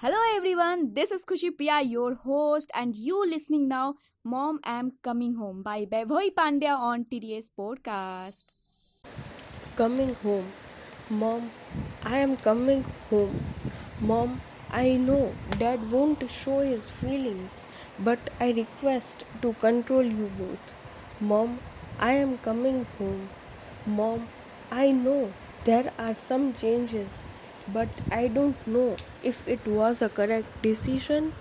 Hello everyone, this is Khushi Priya, your host, and you listening now. Mom, I'm coming home by Vaibhavi Pandya on TDS podcast. Coming home. Mom, I am coming home. Mom, I know dad won't show his feelings, but I request to control you both. Mom, I am coming home. Mom, I know there are some changes, but I don't know if it was a correct decision.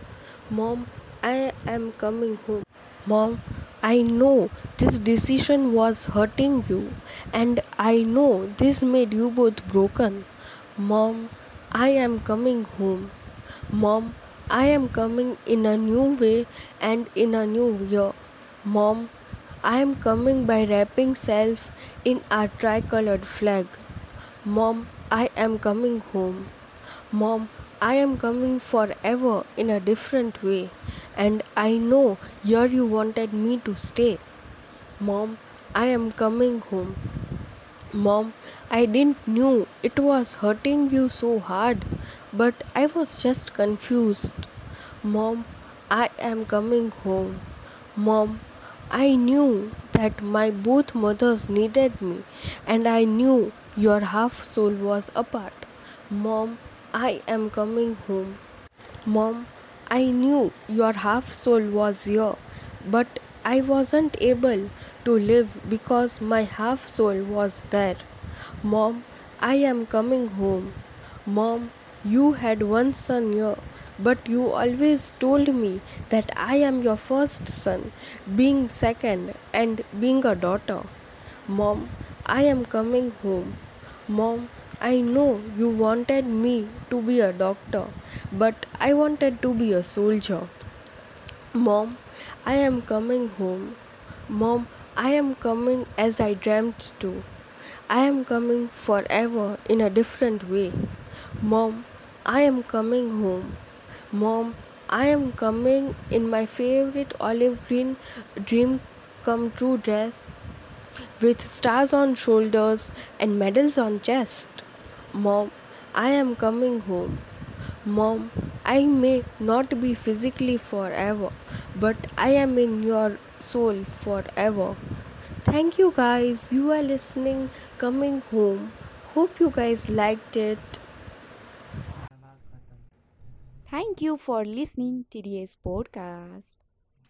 Mom, I am coming home. Mom, I know this decision was hurting you, and I know this made you both broken. Mom, I am coming home. Mom, I am coming in a new way and in a new year. Mom, I am coming by wrapping self in our tricolored flag. Mom, I am coming home. Mom, I am coming forever in a different way, and I know here you wanted me to stay. Mom, I am coming home. Mom, I didn't knew it was hurting you so hard, but I was just confused. Mom, I am coming home. Mom, I knew that my both mothers needed me, and I knew your half soul was apart. Mom, I am coming home. Mom, I knew your half soul was here, but I wasn't able to live because my half soul was there. Mom, I am coming home. Mom, you had one son here, but you always told me that I am your first son, being second, and being a daughter. Mom, I am coming home. Mom, I know you wanted me to be a doctor, but I wanted to be a soldier. Mom, I am coming home. Mom, I am coming as I dreamt to. I am coming forever in a different way. Mom, I am coming home. Mom, I am coming in my favorite olive green dream come true dress with stars on shoulders and medals on chest. Mom, I am coming home. Mom, I may not be physically forever, but I am in your soul forever. Thank you guys. You are listening, coming home. Hope you guys liked it. Thank you for listening to today's podcast.